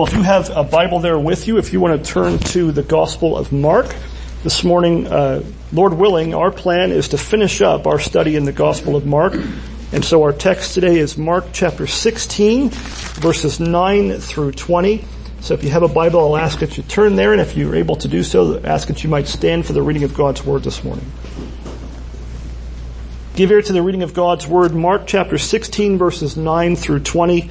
Well, if you have a Bible there with you, if you want to turn to the Gospel of Mark, this morning, uh, Lord willing, our plan is to finish up our study in the Gospel of Mark. And so our text today is Mark chapter 16, verses 9 through 20. So if you have a Bible, I'll ask that you turn there, and if you're able to do so, ask that you might stand for the reading of God's Word this morning. Give ear to the reading of God's Word, Mark chapter 16, verses 9 through 20.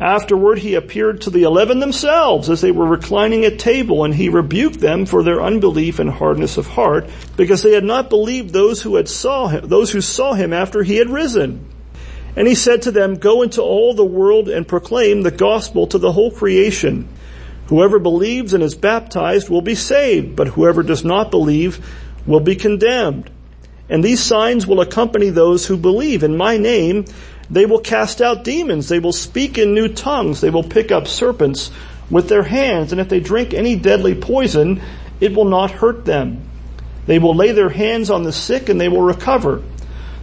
Afterward, he appeared to the eleven themselves as they were reclining at table, and he rebuked them for their unbelief and hardness of heart, because they had not believed those who had saw him, those who saw him after he had risen. And he said to them, Go into all the world and proclaim the gospel to the whole creation. Whoever believes and is baptized will be saved, but whoever does not believe will be condemned. And these signs will accompany those who believe. In my name, they will cast out demons. They will speak in new tongues. They will pick up serpents with their hands. And if they drink any deadly poison, it will not hurt them. They will lay their hands on the sick and they will recover.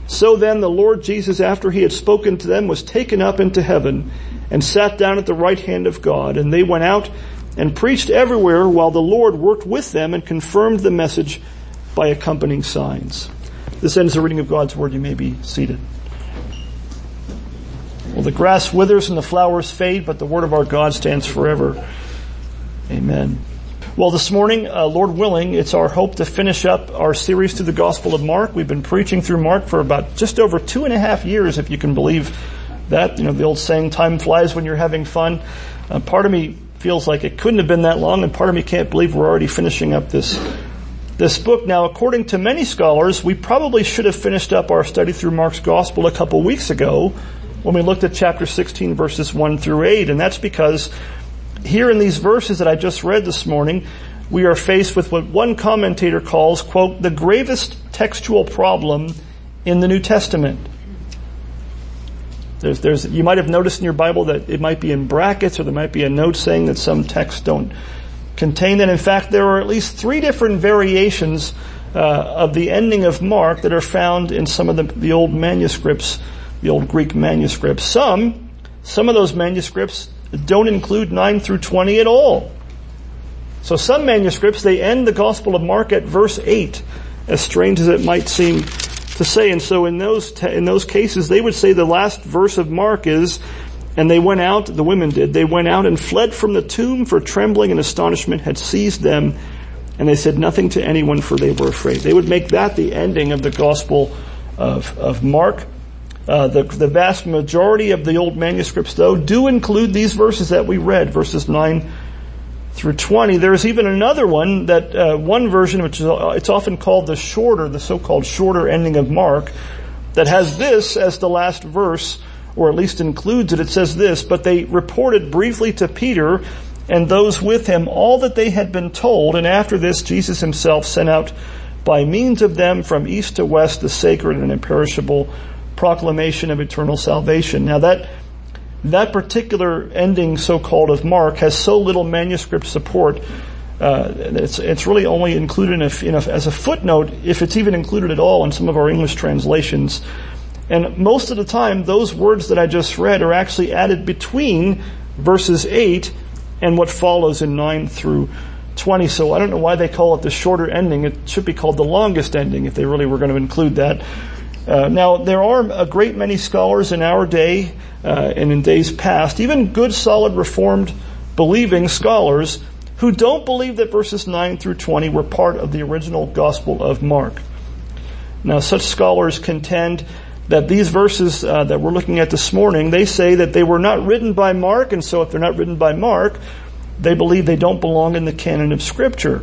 So then the Lord Jesus, after he had spoken to them, was taken up into heaven and sat down at the right hand of God. And they went out and preached everywhere while the Lord worked with them and confirmed the message by accompanying signs. This ends the reading of God's word. You may be seated. Well, the grass withers and the flowers fade, but the word of our God stands forever. Amen. Well, this morning, uh, Lord willing, it's our hope to finish up our series through the Gospel of Mark. We've been preaching through Mark for about just over two and a half years, if you can believe that. You know, the old saying, time flies when you're having fun. Uh, part of me feels like it couldn't have been that long, and part of me can't believe we're already finishing up this this book. Now, according to many scholars, we probably should have finished up our study through Mark's Gospel a couple weeks ago, when we looked at chapter 16 verses 1 through 8. And that's because here in these verses that I just read this morning, we are faced with what one commentator calls, quote, the gravest textual problem in the New Testament. There's, there's, you might have noticed in your Bible that it might be in brackets or there might be a note saying that some texts don't contain that. In fact, there are at least three different variations uh, of the ending of Mark that are found in some of the, the old manuscripts the old Greek manuscripts. Some, some of those manuscripts don't include 9 through 20 at all. So some manuscripts, they end the Gospel of Mark at verse 8, as strange as it might seem to say. And so in those, in those cases, they would say the last verse of Mark is, and they went out, the women did, they went out and fled from the tomb for trembling and astonishment had seized them, and they said nothing to anyone for they were afraid. They would make that the ending of the Gospel of, of Mark. Uh, the, the vast majority of the old manuscripts, though, do include these verses that we read, verses 9 through 20. There's even another one that, uh, one version, which is, uh, it's often called the shorter, the so-called shorter ending of Mark, that has this as the last verse, or at least includes it. It says this, but they reported briefly to Peter and those with him all that they had been told, and after this Jesus himself sent out by means of them from east to west the sacred and imperishable proclamation of eternal salvation. Now that that particular ending, so-called of Mark, has so little manuscript support. Uh, it's it's really only included in a, in a, as a footnote, if it's even included at all, in some of our English translations. And most of the time, those words that I just read are actually added between verses eight and what follows in nine through 20. So I don't know why they call it the shorter ending. It should be called the longest ending if they really were going to include that. Uh, now, there are a great many scholars in our day uh, and in days past, even good, solid, reformed, believing scholars, who don't believe that verses 9 through 20 were part of the original Gospel of Mark. Now, such scholars contend that these verses uh, that we're looking at this morning, they say that they were not written by Mark, and so if they're not written by Mark, they believe they don't belong in the canon of Scripture.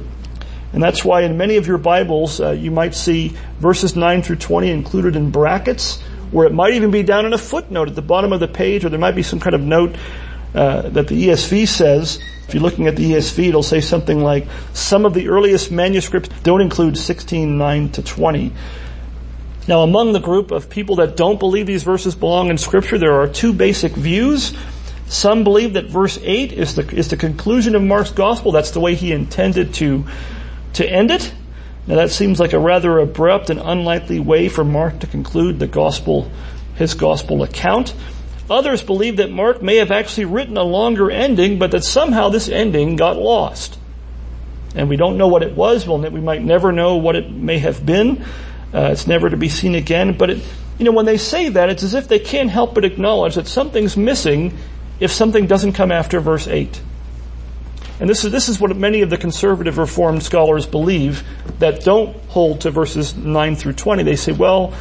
And that's why in many of your Bibles, uh, you might see verses 9 through 20 included in brackets, where it might even be down in a footnote at the bottom of the page, or there might be some kind of note uh, that the ESV says If you're looking at the ESV, it'll say something like, some of the earliest manuscripts don't include 16, 9 to 20. Now among the group of people that don't believe these verses belong in scripture, there are two basic views. Some believe that verse 8 is the, is the conclusion of Mark's gospel. That's the way he intended to, to end it. Now that seems like a rather abrupt and unlikely way for Mark to conclude the gospel, his gospel account. Others believe that Mark may have actually written a longer ending, but that somehow this ending got lost. And we don't know what it was. Well, we might never know what it may have been. Uh, it's never to be seen again. But it, you know, when they say that, it's as if they can't help but acknowledge that something's missing if something doesn't come after verse 8. And this is, this is what many of the conservative reformed scholars believe that don't hold to verses 9 through 20. They say, well,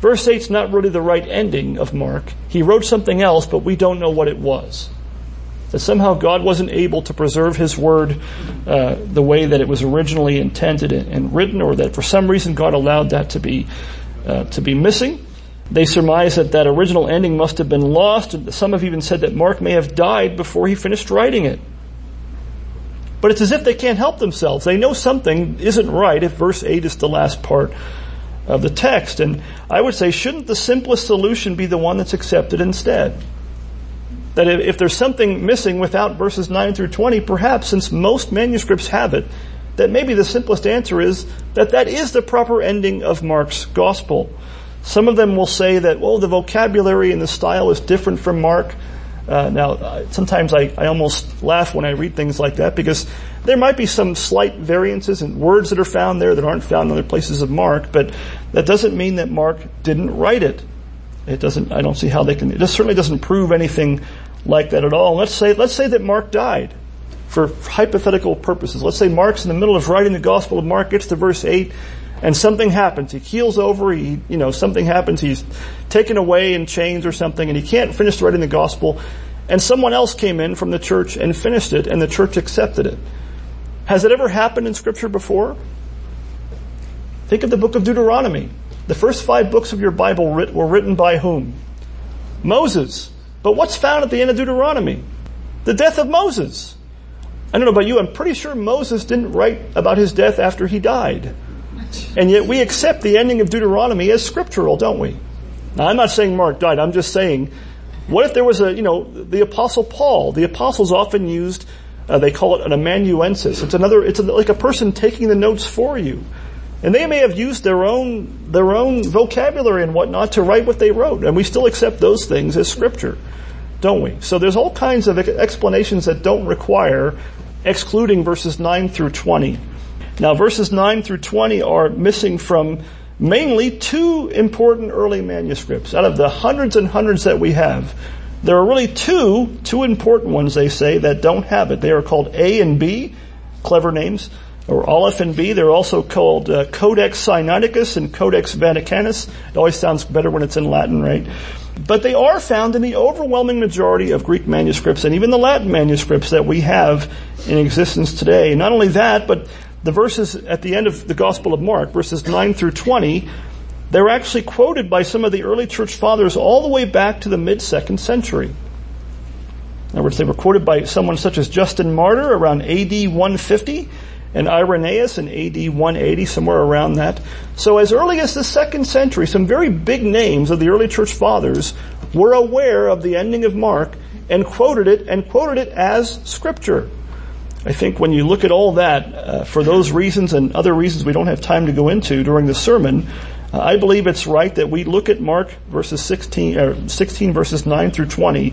verse 8 is not really the right ending of Mark. He wrote something else, but we don't know what it was that somehow God wasn't able to preserve His Word uh, the way that it was originally intended and written, or that for some reason God allowed that to be uh, to be missing. They surmise that that original ending must have been lost. Some have even said that Mark may have died before he finished writing it. But it's as if they can't help themselves. They know something isn't right if verse 8 is the last part of the text. And I would say, shouldn't the simplest solution be the one that's accepted instead? that if there's something missing without verses 9 through 20, perhaps since most manuscripts have it, that maybe the simplest answer is that that is the proper ending of Mark's gospel. Some of them will say that, well, the vocabulary and the style is different from Mark. Uh, now, sometimes I, I almost laugh when I read things like that because there might be some slight variances in words that are found there that aren't found in other places of Mark, but that doesn't mean that Mark didn't write it. It doesn't, I don't see how they can, it certainly doesn't prove anything like that at all. Let's say, let's say that Mark died for hypothetical purposes. Let's say Mark's in the middle of writing the Gospel of Mark, gets to verse 8, and something happens. He keels over, he, you know, something happens, he's taken away in chains or something, and he can't finish writing the Gospel, and someone else came in from the church and finished it, and the church accepted it. Has it ever happened in scripture before? Think of the book of Deuteronomy. The first five books of your Bible were written by whom? Moses. But what's found at the end of Deuteronomy? The death of Moses. I don't know about you, I'm pretty sure Moses didn't write about his death after he died. And yet we accept the ending of Deuteronomy as scriptural, don't we? Now I'm not saying Mark died, I'm just saying, what if there was a, you know, the apostle Paul, the apostles often used, uh, they call it an amanuensis. It's another, it's a, like a person taking the notes for you. And they may have used their own, their own vocabulary and whatnot to write what they wrote, and we still accept those things as scripture don't we? So there's all kinds of explanations that don't require excluding verses 9 through 20. Now verses 9 through 20 are missing from mainly two important early manuscripts. Out of the hundreds and hundreds that we have, there are really two, two important ones they say that don't have it. They are called A and B, clever names, or Aleph and B. They're also called uh, Codex Sinaiticus and Codex Vaticanus. It always sounds better when it's in Latin, right? But they are found in the overwhelming majority of Greek manuscripts and even the Latin manuscripts that we have in existence today. Not only that, but the verses at the end of the Gospel of Mark, verses 9 through 20, they're actually quoted by some of the early church fathers all the way back to the mid-second century. In other words, they were quoted by someone such as Justin Martyr around AD 150, and Irenaeus in AD 180, somewhere around that. So as early as the second century, some very big names of the early church fathers were aware of the ending of Mark and quoted it and quoted it as scripture. I think when you look at all that, uh, for those reasons and other reasons we don't have time to go into during the sermon, uh, I believe it's right that we look at Mark verses 16, uh, 16 verses 9 through 20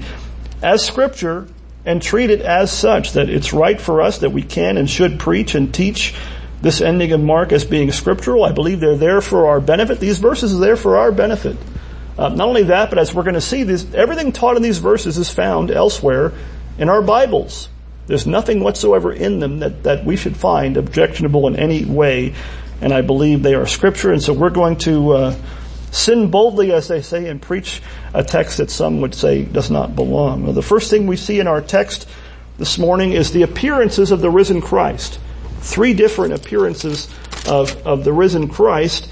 as scripture and treat it as such that it's right for us that we can and should preach and teach this ending of Mark as being scriptural. I believe they're there for our benefit. These verses are there for our benefit. Uh, not only that, but as we're going to see, this, everything taught in these verses is found elsewhere in our Bibles. There's nothing whatsoever in them that, that we should find objectionable in any way, and I believe they are scripture, and so we're going to uh, sin boldly, as they say, and preach a text that some would say does not belong. Well, the first thing we see in our text this morning is the appearances of the risen Christ. Three different appearances of, of the risen Christ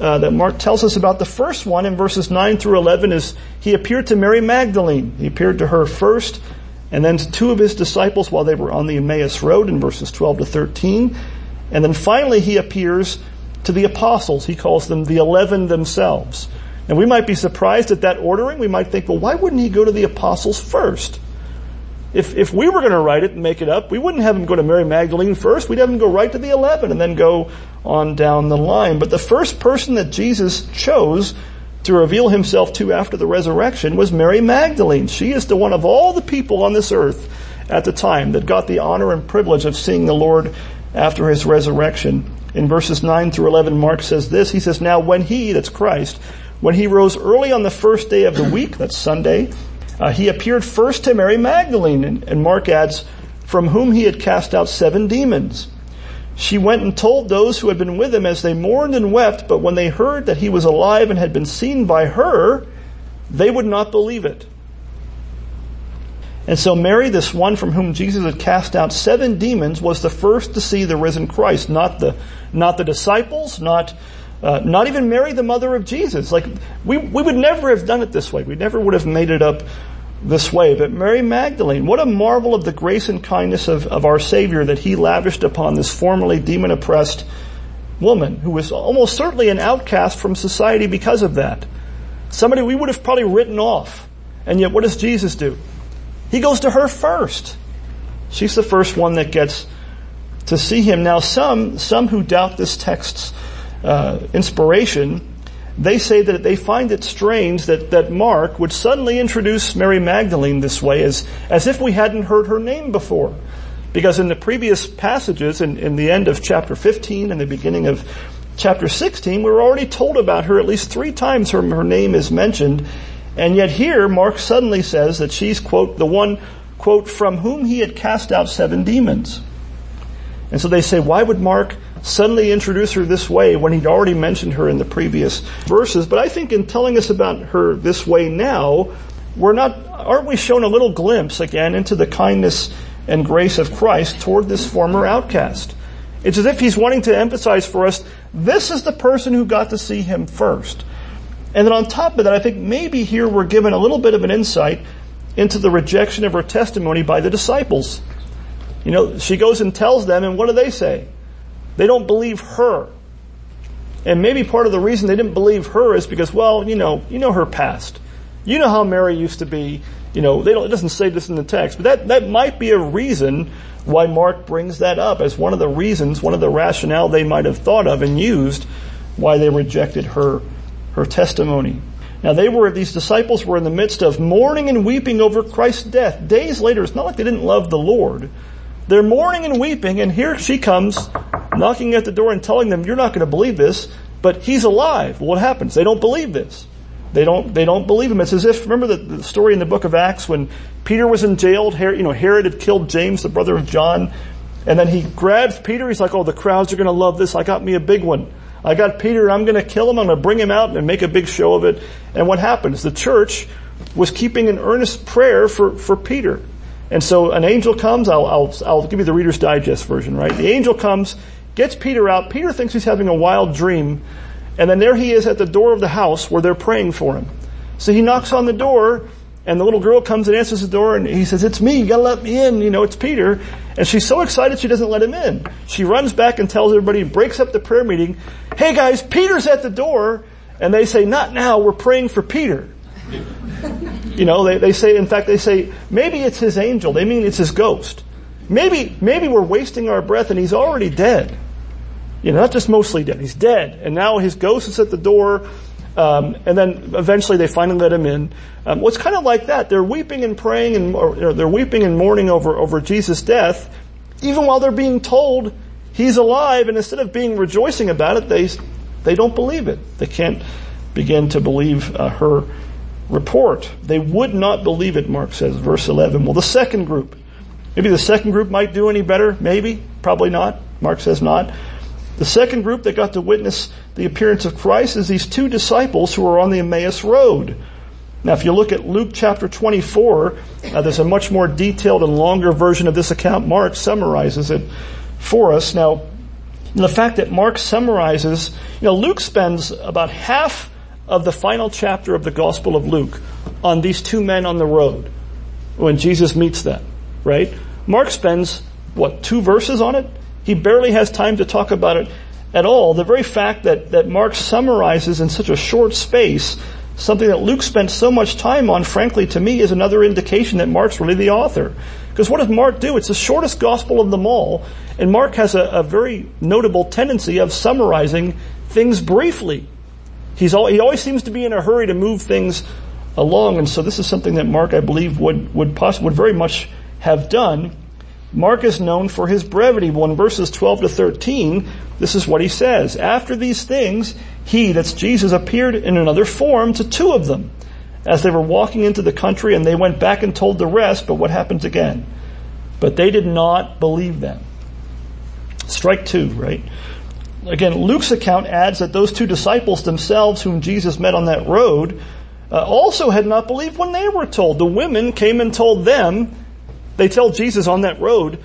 uh, that Mark tells us about. The first one in verses 9 through 11 is he appeared to Mary Magdalene. He appeared to her first, and then two of his disciples while they were on the Emmaus Road in verses 12 to 13. And then finally he appears to the apostles. He calls them the eleven themselves. And we might be surprised at that ordering. We might think, well, why wouldn't he go to the apostles first? If, if we were going to write it and make it up, we wouldn't have him go to Mary Magdalene first. We'd have him go right to the eleven and then go on down the line. But the first person that Jesus chose to reveal himself to after the resurrection was Mary Magdalene. She is the one of all the people on this earth at the time that got the honor and privilege of seeing the Lord after his resurrection. In verses 9 through 11, Mark says this. He says, Now when he, that's Christ, when he rose early on the first day of the week, that's Sunday, uh, he appeared first to Mary Magdalene, and, and Mark adds, from whom he had cast out seven demons. She went and told those who had been with him as they mourned and wept, but when they heard that he was alive and had been seen by her, they would not believe it. And so Mary, this one from whom Jesus had cast out seven demons, was the first to see the risen Christ, not the, not the disciples, not, uh, not even Mary, the mother of Jesus. Like, we, we would never have done it this way. We never would have made it up this way. But Mary Magdalene, what a marvel of the grace and kindness of, of our Savior that He lavished upon this formerly demon oppressed woman who was almost certainly an outcast from society because of that. Somebody we would have probably written off. And yet what does Jesus do? He goes to her first. She's the first one that gets to see him. Now some, some who doubt this text's uh, inspiration they say that they find it strange that, that Mark would suddenly introduce Mary Magdalene this way as, as if we hadn't heard her name before. Because in the previous passages, in, in the end of chapter 15 and the beginning of chapter 16, we were already told about her at least three times her, her name is mentioned. And yet here, Mark suddenly says that she's, quote, the one, quote, from whom he had cast out seven demons. And so they say, why would Mark suddenly introduce her this way when he'd already mentioned her in the previous verses. But I think in telling us about her this way now, we're not, aren't we shown a little glimpse again into the kindness and grace of Christ toward this former outcast? It's as if he's wanting to emphasize for us, this is the person who got to see him first. And then on top of that, I think maybe here we're given a little bit of an insight into the rejection of her testimony by the disciples. You know, she goes and tells them, and what do they say? They don't believe her. And maybe part of the reason they didn't believe her is because, well, you know, you know her past. You know how Mary used to be. You know, they don't, it doesn't say this in the text, but that, that might be a reason why Mark brings that up as one of the reasons, one of the rationale they might have thought of and used why they rejected her, her testimony. Now they were, these disciples were in the midst of mourning and weeping over Christ's death. Days later, it's not like they didn't love the Lord. They're mourning and weeping and here she comes knocking at the door and telling them, you're not going to believe this, but he's alive. What happens? They don't believe this. They don't, they don't believe him. It's as if, remember the, the story in the book of Acts when Peter was in jail, Herod, you know, Herod had killed James, the brother of John, and then he grabs Peter, he's like, oh, the crowds are gonna love this, I got me a big one. I got Peter, I'm gonna kill him, I'm gonna bring him out and make a big show of it. And what happens? The church was keeping an earnest prayer for, for Peter. And so an angel comes, I'll, I'll, I'll give you the Reader's Digest version, right? The angel comes, gets Peter out. Peter thinks he's having a wild dream. And then there he is at the door of the house where they're praying for him. So he knocks on the door and the little girl comes and answers the door and he says, it's me, you gotta let me in, you know, it's Peter. And she's so excited she doesn't let him in. She runs back and tells everybody, breaks up the prayer meeting, hey guys, Peter's at the door. And they say, not now, we're praying for Peter. you know, they, they say, in fact, they say, maybe it's his angel. They mean it's his ghost. Maybe, maybe we're wasting our breath and he's already dead. You know, not just mostly dead. He's dead. And now his ghost is at the door. Um, and then eventually they finally let him in. Um, well, it's kind of like that. They're weeping and praying and or, they're weeping and mourning over over Jesus' death, even while they're being told he's alive. And instead of being rejoicing about it, they they don't believe it. They can't begin to believe uh, her report. They would not believe it. Mark says, verse eleven. Well, the second group, maybe the second group might do any better. Maybe, probably not. Mark says not. The second group that got to witness the appearance of Christ is these two disciples who are on the Emmaus Road. Now, if you look at Luke chapter 24, uh, there's a much more detailed and longer version of this account. Mark summarizes it for us. Now, the fact that Mark summarizes, you know, Luke spends about half of the final chapter of the Gospel of Luke on these two men on the road. when Jesus meets them, right? Mark spends, what, two verses on it? He barely has time to talk about it at all. The very fact that, that Mark summarizes in such a short space something that Luke spent so much time on, frankly, to me, is another indication that Mark's really the author. Because what does Mark do? It's the shortest gospel of them all, and Mark has a, a very notable tendency of summarizing things briefly. He's all, he always seems to be in a hurry to move things along, and so this is something that Mark, I believe, would would possibly would very much have done. Mark is known for his brevity. Well, in verses 12 to 13, this is what he says. After these things, he, that's Jesus, appeared in another form to two of them as they were walking into the country and they went back and told the rest, but what happens again? But they did not believe them. Strike two, right? Again, Luke's account adds that those two disciples themselves whom Jesus met on that road uh, also had not believed when they were told. The women came and told them, they tell Jesus on that road,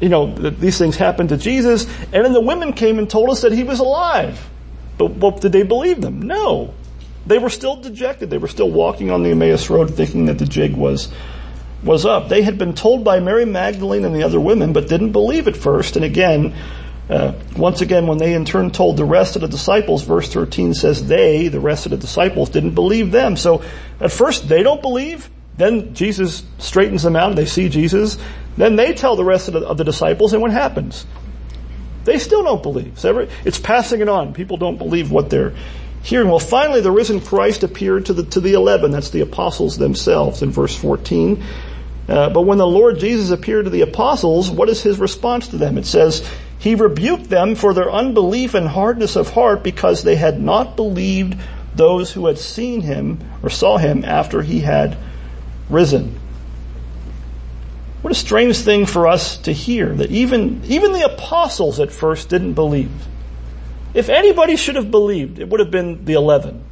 you know, that these things happened to Jesus, and then the women came and told us that he was alive. But, but did they believe them? No. They were still dejected. They were still walking on the Emmaus Road thinking that the jig was, was up. They had been told by Mary Magdalene and the other women, but didn't believe at first. And again, uh, once again, when they in turn told the rest of the disciples, verse 13 says they, the rest of the disciples, didn't believe them. So at first they don't believe. Then Jesus straightens them out and they see Jesus. Then they tell the rest of the, of the disciples and what happens? They still don't believe. So every, it's passing it on. People don't believe what they're hearing. Well, finally the risen Christ appeared to the, to the eleven. That's the apostles themselves in verse 14. Uh, but when the Lord Jesus appeared to the apostles, what is his response to them? It says, he rebuked them for their unbelief and hardness of heart because they had not believed those who had seen him or saw him after he had risen. What a strange thing for us to hear that even, even the apostles at first didn't believe. If anybody should have believed, it would have been the eleven.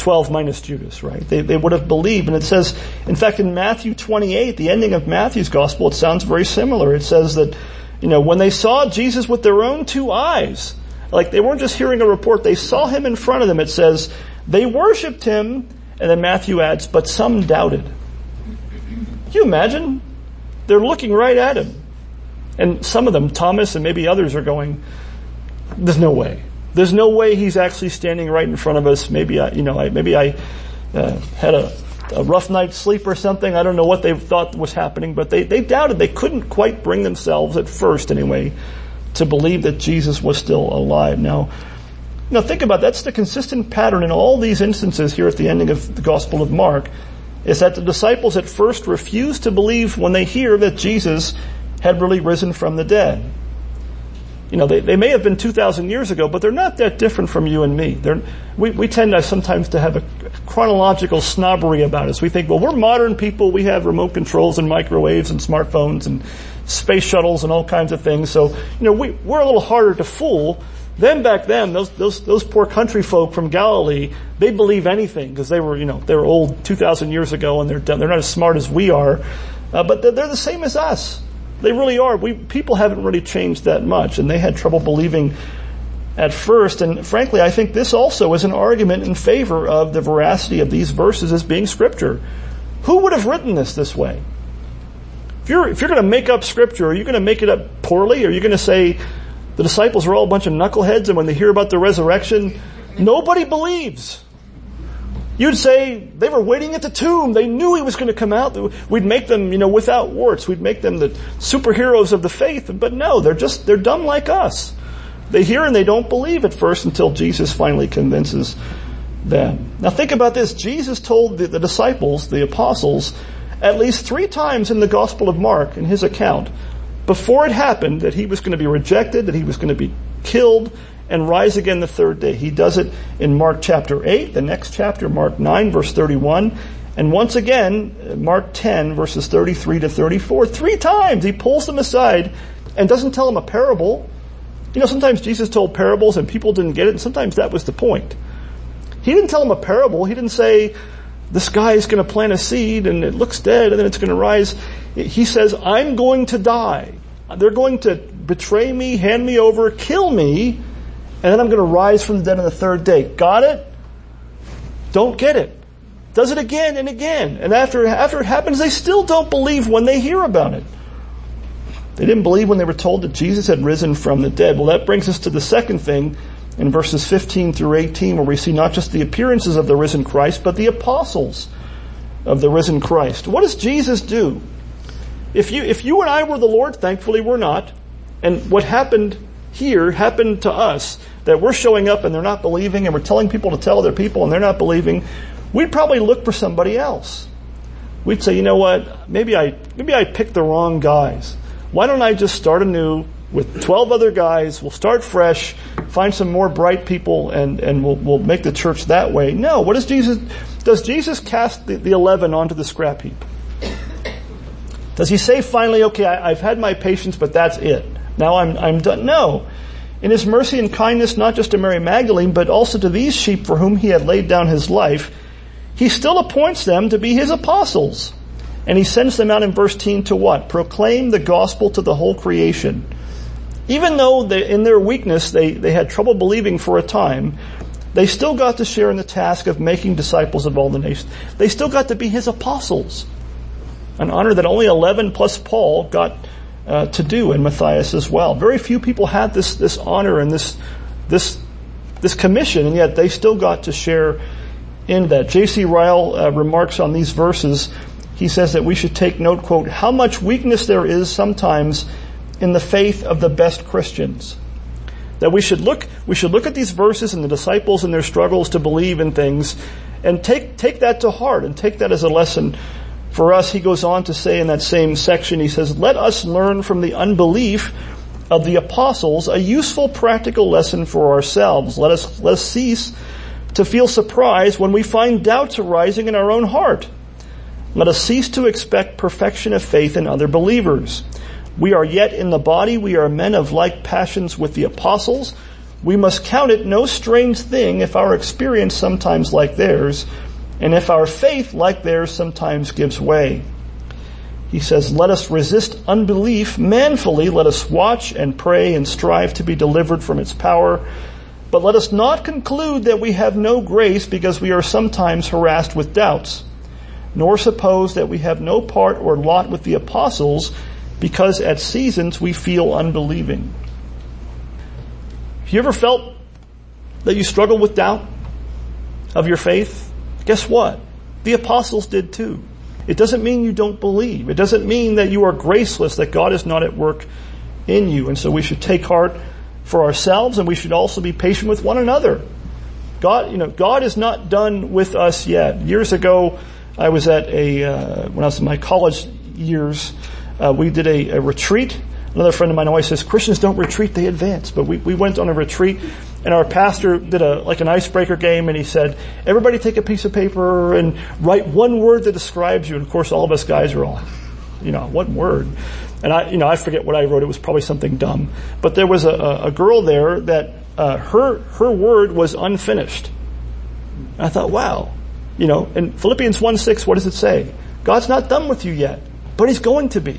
12 minus Judas, right? They, they would have believed. And it says, in fact, in Matthew 28, the ending of Matthew's gospel, it sounds very similar. It says that, you know, when they saw Jesus with their own two eyes, like they weren't just hearing a report, they saw him in front of them. It says, they worshiped him, and then Matthew adds, but some doubted. Can you imagine? They're looking right at him. And some of them, Thomas and maybe others are going, there's no way. There's no way he's actually standing right in front of us. Maybe I, you know, I, maybe I uh, had a, a rough night's sleep or something. I don't know what they thought was happening, but they, they doubted. They couldn't quite bring themselves, at first anyway, to believe that Jesus was still alive. Now, now think about that. that's the consistent pattern in all these instances here at the ending of the Gospel of Mark, is that the disciples at first refuse to believe when they hear that Jesus had really risen from the dead you know, they, they may have been 2,000 years ago, but they're not that different from you and me. They're, we, we tend to sometimes to have a chronological snobbery about us. We think, well, we're modern people. We have remote controls and microwaves and smartphones and space shuttles and all kinds of things. So, you know, we, we're a little harder to fool. Then back then, those, those, those poor country folk from Galilee, they believe anything because they were, you know, they were old 2,000 years ago and they're, they're not as smart as we are. Uh, but they're, they're the same as us. They really are. We, people haven't really changed that much, and they had trouble believing at first. And frankly, I think this also is an argument in favor of the veracity of these verses as being scripture. Who would have written this this way? If you're, if you're going to make up scripture, are you going to make it up poorly? Are you going to say the disciples are all a bunch of knuckleheads and when they hear about the resurrection, nobody believes? You'd say they were waiting at the tomb. They knew he was going to come out. We'd make them, you know, without warts. We'd make them the superheroes of the faith. But no, they're just, they're dumb like us. They hear and they don't believe at first until Jesus finally convinces them. Now think about this. Jesus told the, the disciples, the apostles, at least three times in the Gospel of Mark, in his account, before it happened, that he was going to be rejected, that he was going to be killed, and rise again the third day. He does it in Mark chapter 8, the next chapter, Mark 9 verse 31, and once again, Mark 10 verses 33 to 34. Three times he pulls them aside and doesn't tell them a parable. You know, sometimes Jesus told parables and people didn't get it, and sometimes that was the point. He didn't tell them a parable. He didn't say, this guy is going to plant a seed and it looks dead and then it's going to rise. He says, I'm going to die. Uh, they're going to betray me, hand me over, kill me, and then I'm going to rise from the dead on the third day. Got it? Don't get it. Does it again and again. And after, after it happens, they still don't believe when they hear about it. They didn't believe when they were told that Jesus had risen from the dead. Well, that brings us to the second thing in verses 15 through 18 where we see not just the appearances of the risen Christ, but the apostles of the risen Christ. What does Jesus do? If you, if you and I were the Lord, thankfully we're not, and what happened here happened to us, that we're showing up and they're not believing and we're telling people to tell other people and they're not believing, we'd probably look for somebody else. We'd say, you know what, maybe I, maybe I picked the wrong guys. Why don't I just start anew with 12 other guys, we'll start fresh, find some more bright people and, and we'll, we'll make the church that way. No, what does Jesus, does Jesus cast the, the 11 onto the scrap heap? Does he say finally, okay, I, I've had my patience, but that's it. Now I'm, I'm done. No. In his mercy and kindness, not just to Mary Magdalene, but also to these sheep for whom he had laid down his life, he still appoints them to be his apostles. And he sends them out in verse 10 to what? Proclaim the gospel to the whole creation. Even though they, in their weakness they, they had trouble believing for a time, they still got to share in the task of making disciples of all the nations. They still got to be his apostles. An honor that only 11 plus Paul got uh, to do and Matthias as well. Very few people had this, this honor and this, this, this commission and yet they still got to share in that. J.C. Ryle uh, remarks on these verses he says that we should take note, quote, how much weakness there is sometimes in the faith of the best Christians. That we should look, we should look at these verses and the disciples and their struggles to believe in things and take, take that to heart and take that as a lesson for us. He goes on to say in that same section, he says, let us learn from the unbelief of the apostles a useful practical lesson for ourselves. Let us, let us cease to feel surprise when we find doubts arising in our own heart let us cease to expect perfection of faith in other believers. We are yet in the body. We are men of like passions with the apostles. We must count it no strange thing if our experience sometimes like theirs, and if our faith like theirs sometimes gives way. He says, let us resist unbelief manfully. Let us watch and pray and strive to be delivered from its power. But let us not conclude that we have no grace because we are sometimes harassed with doubts nor suppose that we have no part or lot with the apostles, because at seasons we feel unbelieving. Have you ever felt that you struggle with doubt of your faith? Guess what? The apostles did too. It doesn't mean you don't believe. It doesn't mean that you are graceless, that God is not at work in you. And so we should take heart for ourselves and we should also be patient with one another. God, you know, God is not done with us yet. Years ago, I was at a, uh, when I was in my college years, uh, we did a, a, retreat. Another friend of mine always says, Christians don't retreat, they advance. But we, we went on a retreat and our pastor did a, like an icebreaker game and he said, everybody take a piece of paper and write one word that describes you. And of course all of us guys are all, you know, what word? And I, you know, I forget what I wrote. It was probably something dumb. But there was a, a girl there that, uh, her, her word was unfinished. And I thought, wow, you know, in Philippians 1 6, what does it say? God's not done with you yet, but He's going to be.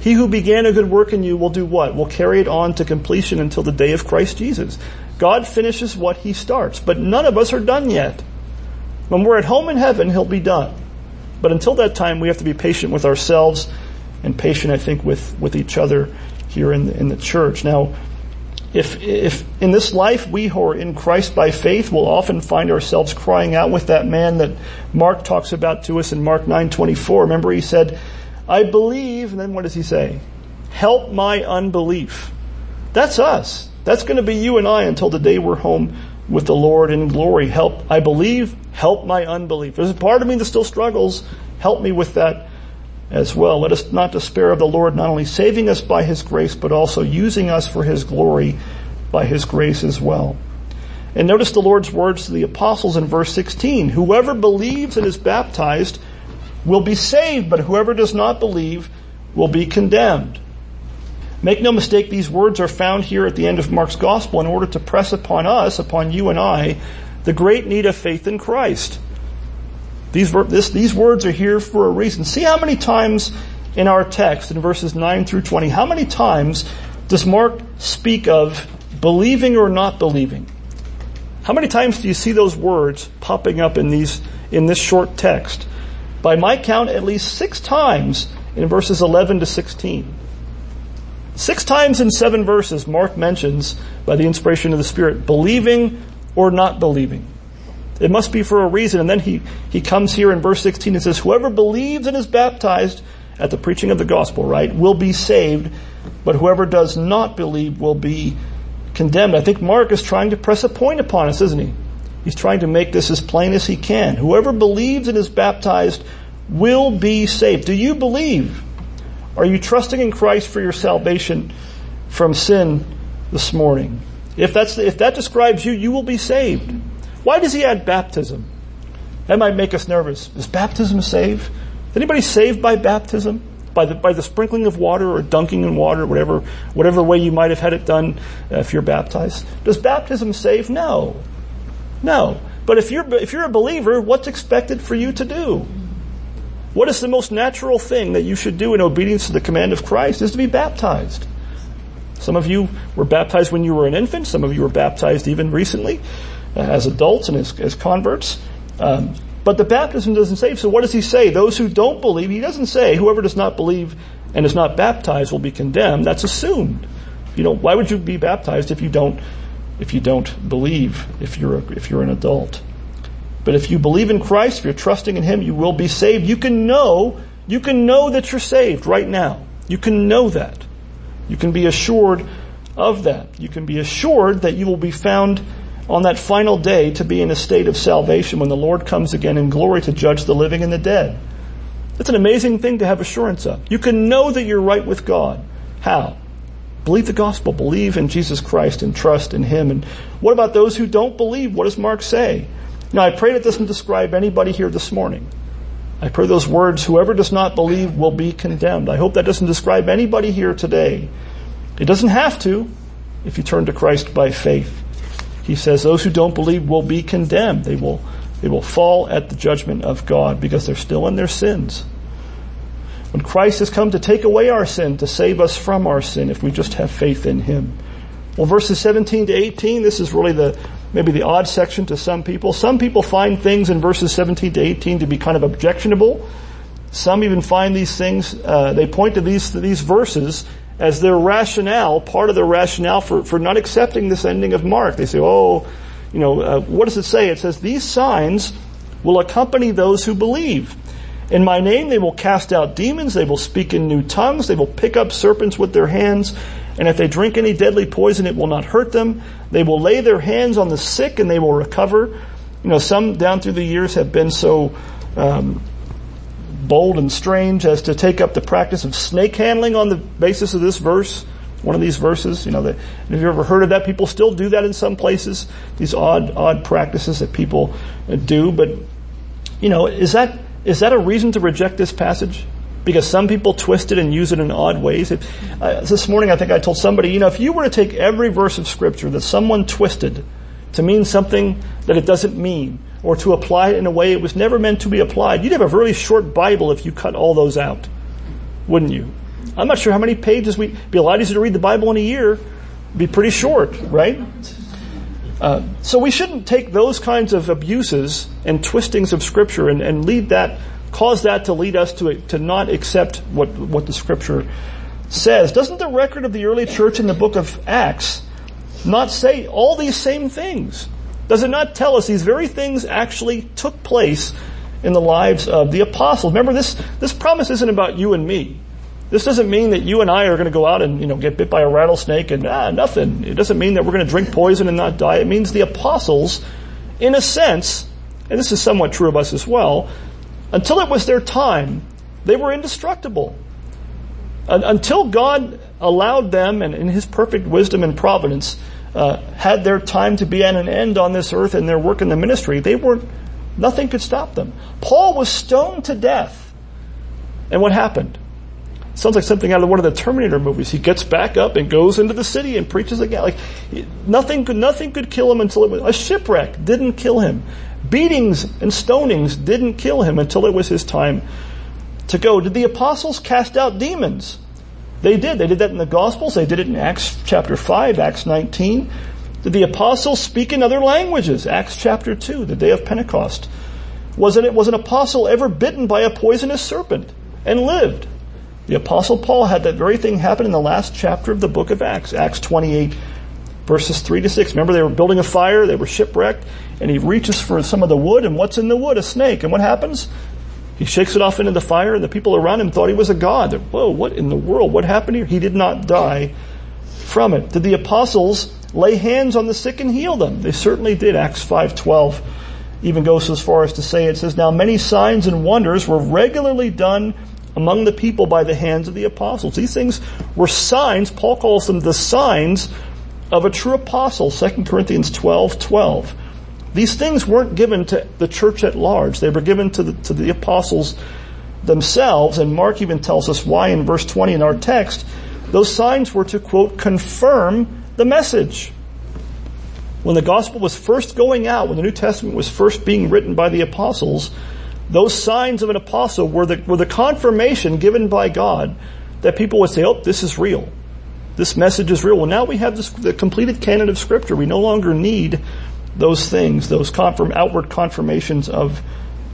He who began a good work in you will do what? Will carry it on to completion until the day of Christ Jesus. God finishes what He starts, but none of us are done yet. When we're at home in heaven, He'll be done. But until that time, we have to be patient with ourselves and patient, I think, with, with each other here in the, in the church. Now, if, if in this life we who are in Christ by faith will often find ourselves crying out with that man that Mark talks about to us in Mark 9:24. Remember he said, "I believe," and then what does he say? "Help my unbelief." That's us. That's going to be you and I until the day we're home with the Lord in glory. Help, I believe, help my unbelief. There's a part of me that still struggles. Help me with that as well. Let us not despair of the Lord not only saving us by His grace, but also using us for His glory by His grace as well. And notice the Lord's words to the apostles in verse 16. Whoever believes and is baptized will be saved, but whoever does not believe will be condemned. Make no mistake, these words are found here at the end of Mark's gospel in order to press upon us, upon you and I, the great need of faith in Christ. These, this, these words are here for a reason. See how many times in our text, in verses 9 through 20, how many times does Mark speak of believing or not believing? How many times do you see those words popping up in these, in this short text. By my count, at least six times in verses 11 to 16. Six times in seven verses, Mark mentions, by the inspiration of the Spirit, believing or not believing. It must be for a reason. And then he, he comes here in verse 16 and says, whoever believes and is baptized at the preaching of the gospel, right, will be saved, but whoever does not believe will be condemned. I think Mark is trying to press a point upon us, isn't he? He's trying to make this as plain as he can. Whoever believes and is baptized will be saved. Do you believe? Are you trusting in Christ for your salvation from sin this morning? If that's, if that describes you, you will be saved. Why does he add baptism? That might make us nervous. Does baptism save? Is anybody saved by baptism? By the, by the sprinkling of water or dunking in water, whatever, whatever way you might have had it done uh, if you're baptized. Does baptism save? No. No. But if you're, if you're a believer, what's expected for you to do? What is the most natural thing that you should do in obedience to the command of Christ is to be baptized. Some of you were baptized when you were an infant. Some of you were baptized even recently uh, as adults and as, as converts. Um, but the baptism doesn't save. So what does he say? Those who don't believe, he doesn't say whoever does not believe and is not baptized will be condemned. That's assumed. You know, why would you be baptized if you don't, if you don't believe, if you're, a, if you're an adult? But if you believe in Christ, if you're trusting in Him, you will be saved. You can know, you can know that you're saved right now. You can know that. You can be assured of that. You can be assured that you will be found on that final day to be in a state of salvation when the Lord comes again in glory to judge the living and the dead. It's an amazing thing to have assurance of. You can know that you're right with God. How? Believe the gospel. Believe in Jesus Christ and trust in Him. And what about those who don't believe? What does Mark say? Now I pray that doesn't describe anybody here this morning. I pray those words, whoever does not believe will be condemned. I hope that doesn't describe anybody here today. It doesn't have to if you turn to Christ by faith. He says those who don't believe will be condemned. They will, they will fall at the judgment of God because they're still in their sins. When Christ has come to take away our sin, to save us from our sin, if we just have faith in Him. Well, verses 17 to 18, this is really the, maybe the odd section to some people. Some people find things in verses 17 to 18 to be kind of objectionable. Some even find these things, uh, they point to these, to these verses as their rationale, part of their rationale for, for not accepting this ending of Mark. They say, oh, you know, uh, what does it say? It says, these signs will accompany those who believe. In my name they will cast out demons, they will speak in new tongues, they will pick up serpents with their hands, and if they drink any deadly poison it will not hurt them. They will lay their hands on the sick and they will recover. You know, some down through the years have been so um, bold and strange as to take up the practice of snake handling on the basis of this verse, one of these verses. You know, that, have you ever heard of that? People still do that in some places. These odd, odd practices that people do. But, you know, is that, is that a reason to reject this passage? Because some people twist it and use it in odd ways. Uh, this morning I think I told somebody, you know, if you were to take every verse of scripture that someone twisted to mean something that it doesn't mean, or to apply it in a way it was never meant to be applied. You'd have a really short Bible if you cut all those out, wouldn't you? I'm not sure how many pages we, would be a lot easier to read the Bible in a year. It'd be pretty short, right? Uh, so we shouldn't take those kinds of abuses and twistings of scripture and, and lead that, cause that to lead us to, to not accept what, what the scripture says. Doesn't the record of the early church in the book of Acts not say all these same things? Does it not tell us these very things actually took place in the lives of the apostles? Remember this, this promise isn't about you and me. This doesn't mean that you and I are going to go out and, you know, get bit by a rattlesnake and, ah, nothing. It doesn't mean that we're going to drink poison and not die. It means the apostles, in a sense, and this is somewhat true of us as well, until it was their time, they were indestructible. Until God allowed them and in His perfect wisdom and providence uh, had their time to be at an end on this earth and their work in the ministry, they weren't, nothing could stop them. Paul was stoned to death. And what happened? Sounds like something out of one of the Terminator movies. He gets back up and goes into the city and preaches again. Like nothing could nothing could kill him until it was a shipwreck didn't kill him. Beatings and stonings didn't kill him until it was his time to go. Did the apostles cast out demons? They did. They did that in the Gospels. They did it in Acts chapter 5, Acts 19. Did the apostles speak in other languages? Acts chapter 2, the day of Pentecost. Was an, was an apostle ever bitten by a poisonous serpent and lived? The apostle Paul had that very thing happen in the last chapter of the book of Acts, Acts 28 verses 3 to 6. Remember they were building a fire, they were shipwrecked, and he reaches for some of the wood, and what's in the wood? A snake. And what happens? He shakes it off into the fire, and the people around him thought he was a god. Whoa, what in the world? What happened here? He did not die from it. Did the apostles lay hands on the sick and heal them? They certainly did. Acts 5.12 even goes as far as to say, it says, Now many signs and wonders were regularly done among the people by the hands of the apostles. These things were signs, Paul calls them the signs of a true apostle, 2 Corinthians 12, 12. These things weren't given to the church at large. They were given to the, to the apostles themselves, and Mark even tells us why in verse 20 in our text. Those signs were to quote, confirm the message. When the gospel was first going out, when the New Testament was first being written by the apostles, those signs of an apostle were the, were the confirmation given by God that people would say, oh, this is real. This message is real. Well, now we have this, the completed canon of scripture. We no longer need those things, those confirm, outward confirmations of,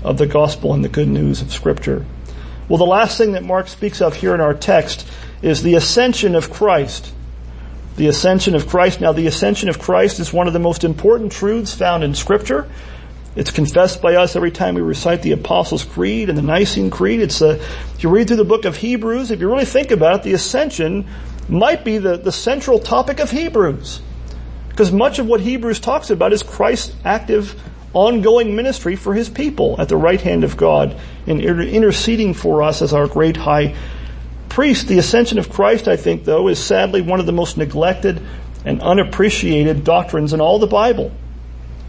of the gospel and the good news of scripture. Well, the last thing that Mark speaks of here in our text is the ascension of Christ. The ascension of Christ. Now, the ascension of Christ is one of the most important truths found in scripture. It's confessed by us every time we recite the Apostles' Creed and the Nicene Creed. It's a, if you read through the book of Hebrews, if you really think about it, the ascension might be the, the central topic of Hebrews. Because much of what Hebrews talks about is Christ's active, ongoing ministry for his people at the right hand of God and interceding for us as our great high priest. The ascension of Christ, I think, though, is sadly one of the most neglected and unappreciated doctrines in all the Bible.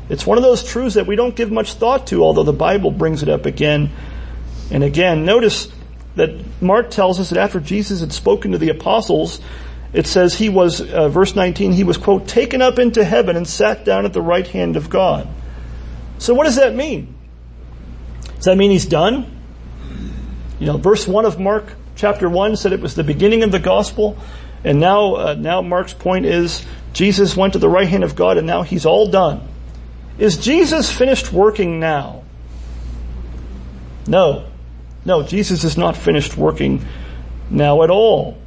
It's one of those truths that we don't give much thought to, although the Bible brings it up again and again. Notice that Mark tells us that after Jesus had spoken to the apostles, it says he was, uh, verse 19, he was, quote, taken up into heaven and sat down at the right hand of God. So what does that mean? Does that mean he's done? You know, verse 1 of Mark chapter 1 said it was the beginning of the gospel. And now, uh, now Mark's point is Jesus went to the right hand of God and now he's all done. Is Jesus finished working now? No. No, Jesus is not finished working now at all.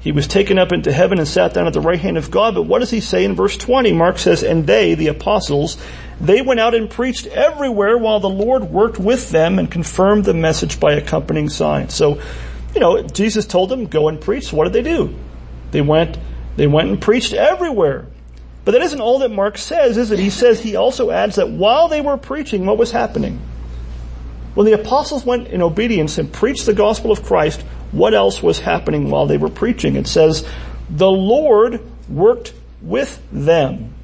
He was taken up into heaven and sat down at the right hand of God. But what does he say in verse 20? Mark says, and they, the apostles, they went out and preached everywhere while the Lord worked with them and confirmed the message by accompanying signs. So, you know, Jesus told them, go and preach. So what did they do? They went, they went and preached everywhere. But that isn't all that Mark says, is it? He says, he also adds that while they were preaching, what was happening? When the apostles went in obedience and preached the gospel of Christ, what else was happening while they were preaching? It says, the Lord worked with them.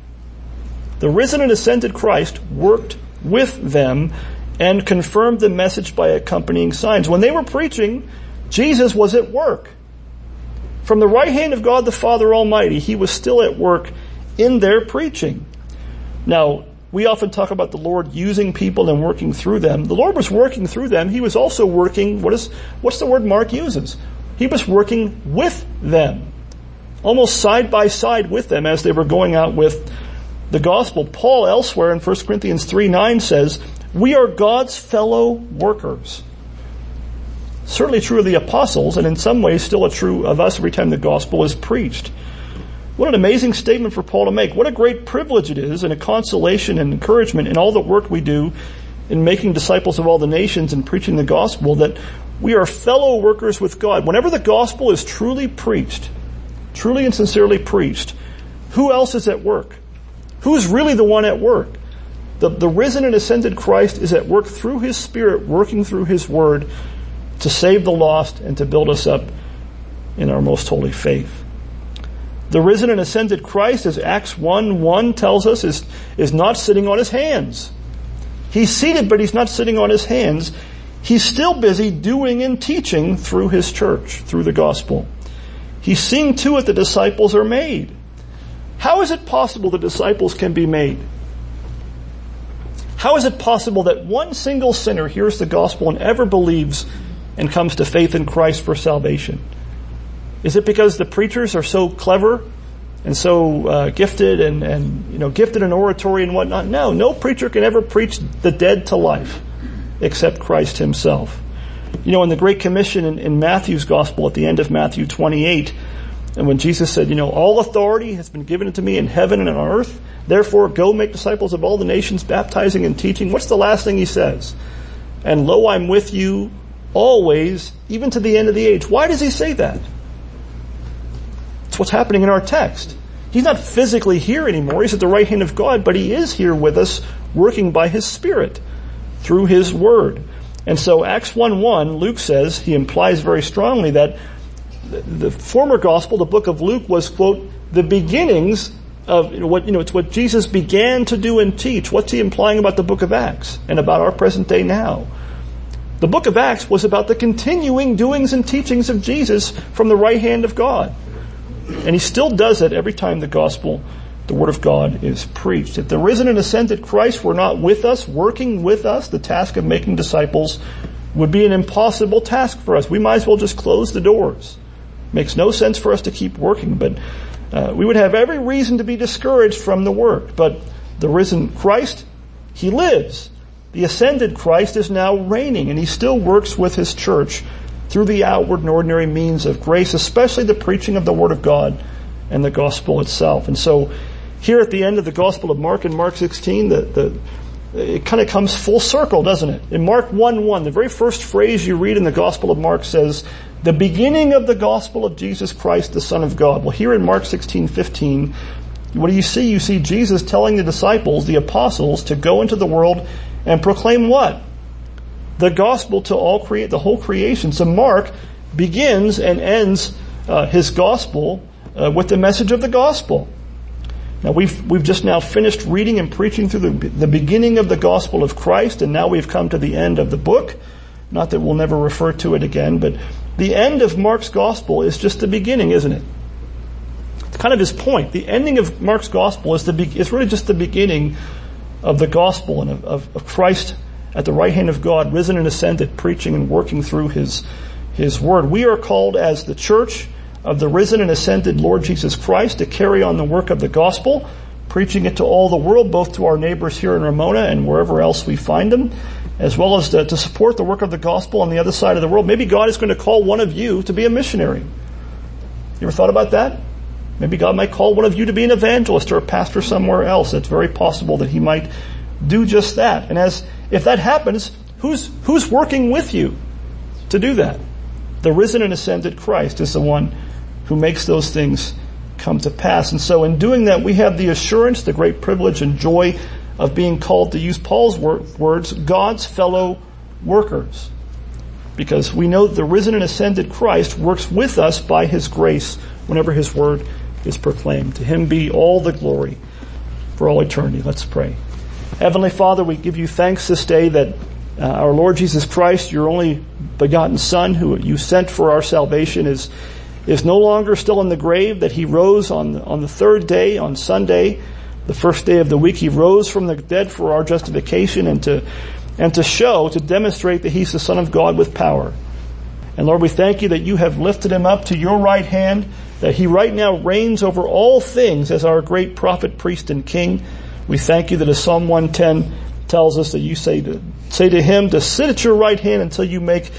The risen and ascended Christ worked with them and confirmed the message by accompanying signs. When they were preaching, Jesus was at work. From the right hand of God the Father Almighty, He was still at work in their preaching. Now, we often talk about the Lord using people and working through them. The Lord was working through them. He was also working, what is, what's the word Mark uses? He was working with them. Almost side by side with them as they were going out with the gospel. Paul elsewhere in 1 Corinthians 3 9 says, we are God's fellow workers. Certainly true of the apostles, and in some ways still true of us every time the gospel is preached. What an amazing statement for Paul to make. What a great privilege it is and a consolation and encouragement in all the work we do in making disciples of all the nations and preaching the gospel that we are fellow workers with God. Whenever the gospel is truly preached, truly and sincerely preached, who else is at work? Who's really the one at work? The, the risen and ascended Christ is at work through His Spirit, working through His Word to save the lost and to build us up in our most holy faith. The risen and ascended Christ, as Acts 1 1 tells us, is, is not sitting on his hands. He's seated, but he's not sitting on his hands. He's still busy doing and teaching through his church, through the gospel. He's seeing to it the disciples are made. How is it possible the disciples can be made? How is it possible that one single sinner hears the gospel and ever believes and comes to faith in Christ for salvation? Is it because the preachers are so clever and so uh, gifted and, and you know gifted in oratory and whatnot? No, no preacher can ever preach the dead to life. except Christ himself. You know, in the Great Commission in, in Matthew's Gospel at the end of Matthew 28, and when Jesus said, you know, all authority has been given to me in heaven and on earth, therefore go make disciples of all the nations, baptizing and teaching. What's the last thing he says? And lo, I'm with you always, even to the end of the age. Why does he say that? It's what's happening in our text. He's not physically here anymore. He's at the right hand of God, but he is here with us, working by his Spirit through his word. And so Acts 1-1, Luke says, he implies very strongly that the former gospel, the book of Luke, was, quote, the beginnings of you know, what, you know, it's what Jesus began to do and teach. What's he implying about the book of Acts and about our present day now? The book of Acts was about the continuing doings and teachings of Jesus from the right hand of God. And he still does it every time the gospel, the word of God is preached. If the risen and ascended Christ were not with us, working with us, the task of making disciples would be an impossible task for us. We might as well just close the doors. Makes no sense for us to keep working, but uh, we would have every reason to be discouraged from the work. But the risen Christ, He lives. The ascended Christ is now reigning and He still works with His church through the outward and ordinary means of grace, especially the preaching of the Word of God and the gospel itself. And so here at the end of the Gospel of Mark in Mark 16, the, the it kind of comes full circle, doesn't it? In Mark 1-1, the very first phrase you read in the Gospel of Mark says, the beginning of the gospel of Jesus Christ, the Son of God. Well, here in Mark 16, 15, what do you see? You see Jesus telling the disciples, the apostles, to go into the world and proclaim what? The gospel to all create, the whole creation. So Mark begins and ends uh, his gospel uh, with the message of the gospel. Now we've, we've just now finished reading and preaching through the, the beginning of the gospel of Christ and now we've come to the end of the book. Not that we'll never refer to it again, but the end of Mark's gospel is just the beginning, isn't it? It's kind of his point. The ending of Mark's gospel is the be- really just the beginning of the gospel and of, of, of Christ at the right hand of God, risen and ascended, preaching and working through his, his word. We are called as the church of the risen and ascended Lord Jesus Christ to carry on the work of the gospel, preaching it to all the world, both to our neighbors here in Ramona and wherever else we find them, as well as to, to, support the work of the gospel on the other side of the world. Maybe God is going to call one of you to be a missionary. You ever thought about that? Maybe God might call one of you to be an evangelist or a pastor somewhere else. It's very possible that He might do just that. And as, if that happens, who's, who's working with you to do that? The risen and ascended Christ is the one who makes those things come to pass. And so in doing that, we have the assurance, the great privilege and joy of being called, to use Paul's words, God's fellow workers. Because we know the risen and ascended Christ works with us by His grace whenever His word is proclaimed. To Him be all the glory for all eternity. Let's pray. Heavenly Father, we give you thanks this day that uh, our Lord Jesus Christ, your only begotten Son, who you sent for our salvation, is is no longer still in the grave, that he rose on on the third day, on Sunday, the first day of the week, he rose from the dead for our justification and to, and to show, to demonstrate that he's the Son of God with power. And Lord, we thank you that you have lifted him up to your right hand, that he right now reigns over all things as our great prophet, priest, and king. We thank you that as Psalm 110 tells us that you say to, say to him to sit at your right hand until you make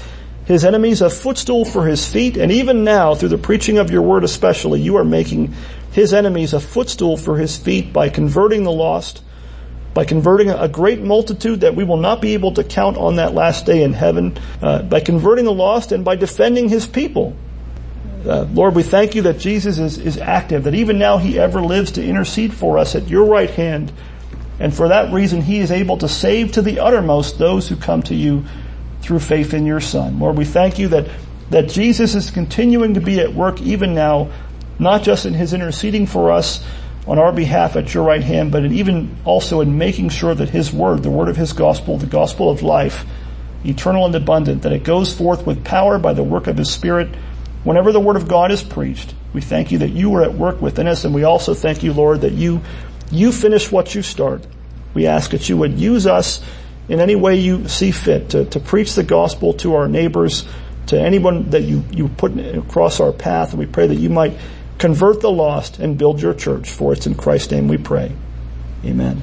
his enemies a footstool for his feet. And even now, through the preaching of your word especially, you are making his enemies a footstool for his feet by converting the lost, by converting a great multitude that we will not be able to count on that last day in heaven, uh, by converting the lost and by defending his people. Uh, Lord, we thank you that Jesus is, is active, that even now he ever lives to intercede for us at your right hand. And for that reason, he is able to save to the uttermost those who come to you through faith in your son. Lord, we thank you that, that Jesus is continuing to be at work even now not just in his interceding for us on our behalf at your right hand, but in even also in making sure that his word, the word of his gospel, the gospel of life, eternal and abundant, that it goes forth with power by the work of his spirit whenever the word of God is preached. We thank you that you are at work within us and we also thank you, Lord, that you, you finish what you start. We ask that you would use us in any way you see fit to, to preach the gospel to our neighbors, to anyone that you, you put across our path. And we pray that you might Convert the lost and build your church. For it's in Christ's name we pray. Amen.